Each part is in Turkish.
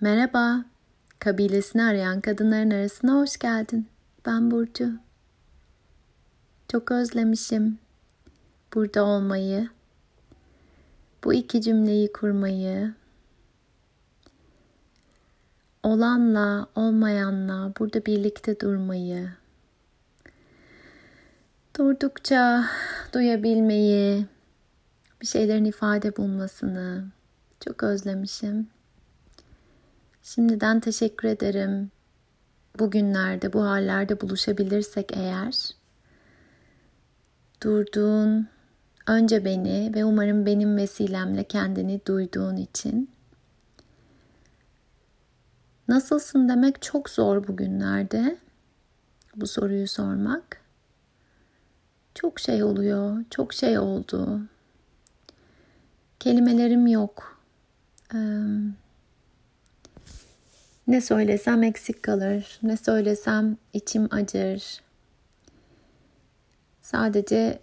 Merhaba, kabilesini arayan kadınların arasına hoş geldin. Ben Burcu. Çok özlemişim burada olmayı, bu iki cümleyi kurmayı, olanla olmayanla burada birlikte durmayı, durdukça duyabilmeyi, bir şeylerin ifade bulmasını çok özlemişim. Şimdiden teşekkür ederim. Bugünlerde, bu hallerde buluşabilirsek eğer durduğun önce beni ve umarım benim vesilemle kendini duyduğun için. Nasılsın demek çok zor bugünlerde. Bu soruyu sormak. Çok şey oluyor, çok şey oldu. Kelimelerim yok. Ee, ne söylesem eksik kalır. Ne söylesem içim acır. Sadece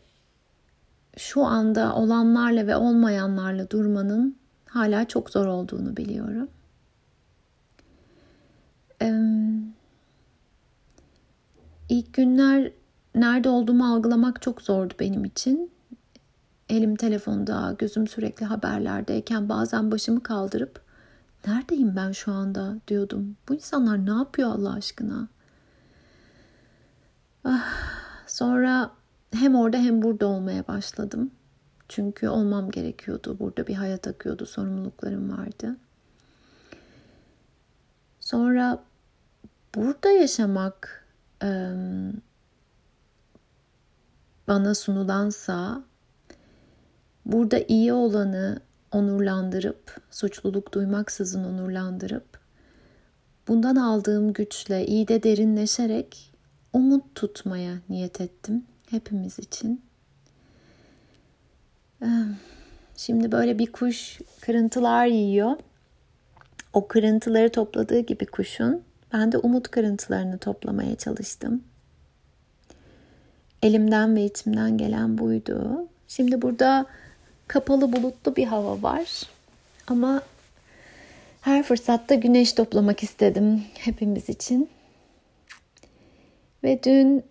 şu anda olanlarla ve olmayanlarla durmanın hala çok zor olduğunu biliyorum. Ee, ilk günler nerede olduğumu algılamak çok zordu benim için. Elim telefonda, gözüm sürekli haberlerdeyken bazen başımı kaldırıp neredeyim ben şu anda diyordum. Bu insanlar ne yapıyor Allah aşkına? Ah, sonra hem orada hem burada olmaya başladım. Çünkü olmam gerekiyordu. Burada bir hayat akıyordu, sorumluluklarım vardı. Sonra burada yaşamak bana sunulansa burada iyi olanı onurlandırıp, suçluluk duymaksızın onurlandırıp, bundan aldığım güçle iyi de derinleşerek umut tutmaya niyet ettim hepimiz için. Şimdi böyle bir kuş kırıntılar yiyor. O kırıntıları topladığı gibi kuşun ben de umut kırıntılarını toplamaya çalıştım. Elimden ve içimden gelen buydu. Şimdi burada kapalı bulutlu bir hava var. Ama her fırsatta güneş toplamak istedim hepimiz için. Ve dün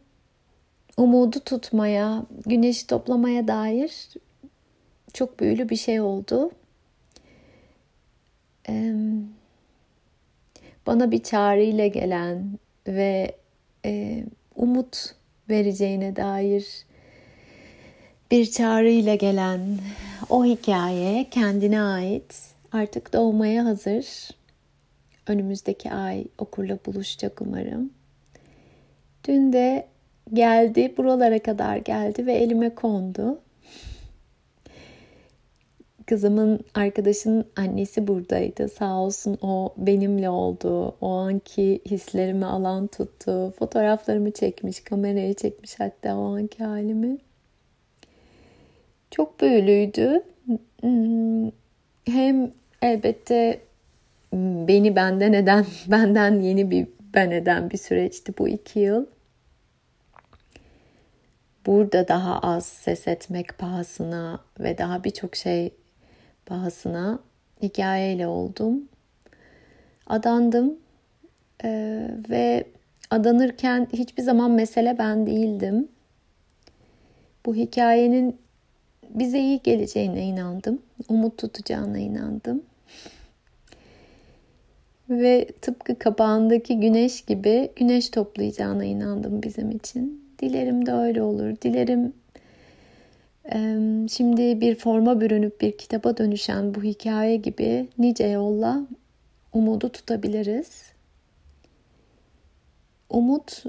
umudu tutmaya, güneşi toplamaya dair çok büyülü bir şey oldu. Bana bir çağrıyla gelen ve umut vereceğine dair bir çağrıyla gelen o hikaye kendine ait artık doğmaya hazır. Önümüzdeki ay okurla buluşacak umarım. Dün de geldi, buralara kadar geldi ve elime kondu. Kızımın arkadaşının annesi buradaydı. Sağ olsun o benimle oldu. O anki hislerimi alan tuttu. Fotoğraflarımı çekmiş, kameraya çekmiş hatta o anki halimi. Çok büyülüydü. Hem elbette beni benden eden, benden yeni bir ben eden bir süreçti bu iki yıl. Burada daha az ses etmek pahasına ve daha birçok şey pahasına hikayeyle oldum. Adandım ee, ve adanırken hiçbir zaman mesele ben değildim. Bu hikayenin bize iyi geleceğine inandım. Umut tutacağına inandım. Ve tıpkı kapağındaki güneş gibi güneş toplayacağına inandım bizim için. Dilerim de öyle olur. Dilerim şimdi bir forma bürünüp bir kitaba dönüşen bu hikaye gibi nice yolla umudu tutabiliriz. Umut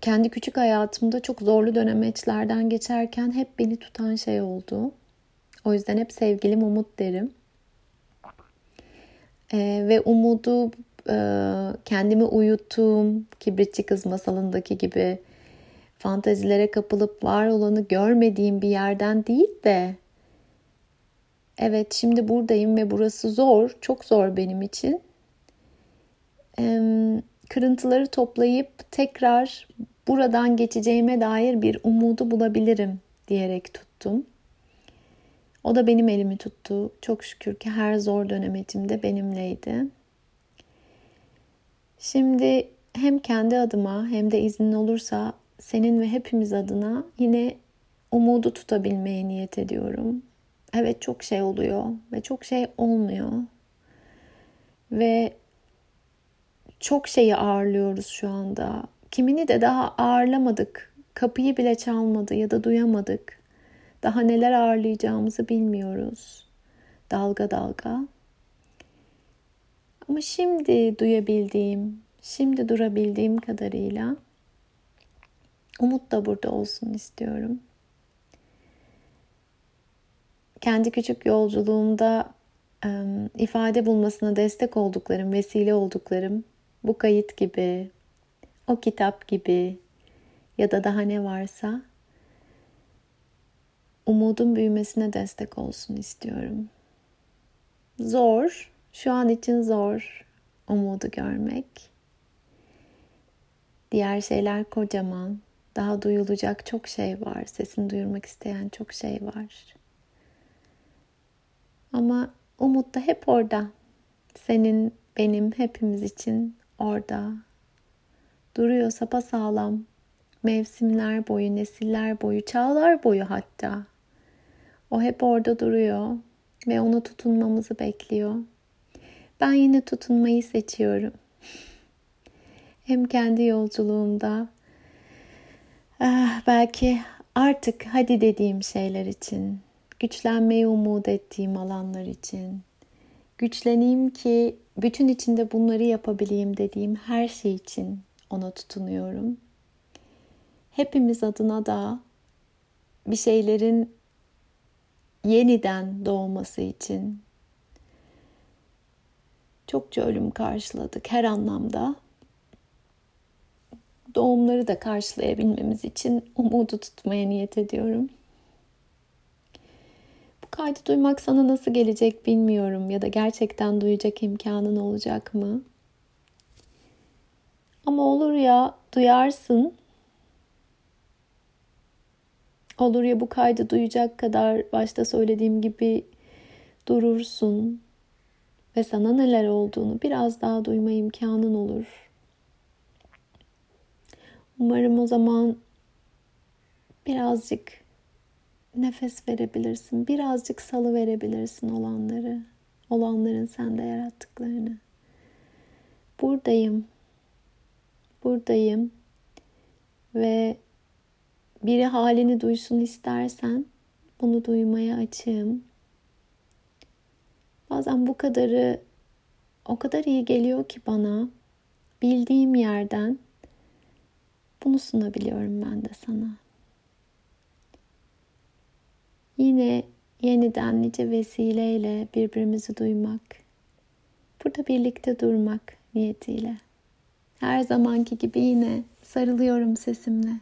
kendi küçük hayatımda çok zorlu dönemeçlerden geçerken hep beni tutan şey oldu. O yüzden hep sevgilim Umut derim. Ee, ve umudu e, kendimi uyuttuğum kibritçi kız masalındaki gibi fantezilere kapılıp var olanı görmediğim bir yerden değil de evet şimdi buradayım ve burası zor, çok zor benim için. Ee, kırıntıları toplayıp tekrar buradan geçeceğime dair bir umudu bulabilirim diyerek tuttum. O da benim elimi tuttu. Çok şükür ki her zor dönemetimde benimleydi. Şimdi hem kendi adıma hem de iznin olursa senin ve hepimiz adına yine umudu tutabilmeye niyet ediyorum. Evet çok şey oluyor ve çok şey olmuyor. Ve çok şeyi ağırlıyoruz şu anda. Kimini de daha ağırlamadık. Kapıyı bile çalmadı ya da duyamadık. Daha neler ağırlayacağımızı bilmiyoruz. Dalga dalga. Ama şimdi duyabildiğim, şimdi durabildiğim kadarıyla umut da burada olsun istiyorum. Kendi küçük yolculuğumda ifade bulmasına destek olduklarım, vesile olduklarım bu kayıt gibi, o kitap gibi ya da daha ne varsa umudun büyümesine destek olsun istiyorum. Zor, şu an için zor umudu görmek. Diğer şeyler kocaman, daha duyulacak çok şey var, sesini duyurmak isteyen çok şey var. Ama umut da hep orada. Senin, benim, hepimiz için orada. Duruyor sapa sağlam. Mevsimler boyu, nesiller boyu, çağlar boyu hatta. O hep orada duruyor ve ona tutunmamızı bekliyor. Ben yine tutunmayı seçiyorum. Hem kendi yolculuğumda ah, belki artık hadi dediğim şeyler için, güçlenmeyi umut ettiğim alanlar için, güçleneyim ki bütün içinde bunları yapabileyim dediğim her şey için ona tutunuyorum. Hepimiz adına da bir şeylerin yeniden doğması için çokça ölüm karşıladık her anlamda. Doğumları da karşılayabilmemiz için umudu tutmaya niyet ediyorum. Bu kaydı duymak sana nasıl gelecek bilmiyorum ya da gerçekten duyacak imkanın olacak mı? Ama olur ya duyarsın Olur ya bu kaydı duyacak kadar başta söylediğim gibi durursun ve sana neler olduğunu biraz daha duyma imkanın olur. Umarım o zaman birazcık nefes verebilirsin. Birazcık salı verebilirsin olanları. Olanların sende yarattıklarını. Buradayım. Buradayım. Ve biri halini duysun istersen bunu duymaya açığım. Bazen bu kadarı o kadar iyi geliyor ki bana bildiğim yerden bunu sunabiliyorum ben de sana. Yine yeniden nice vesileyle birbirimizi duymak, burada birlikte durmak niyetiyle. Her zamanki gibi yine sarılıyorum sesimle.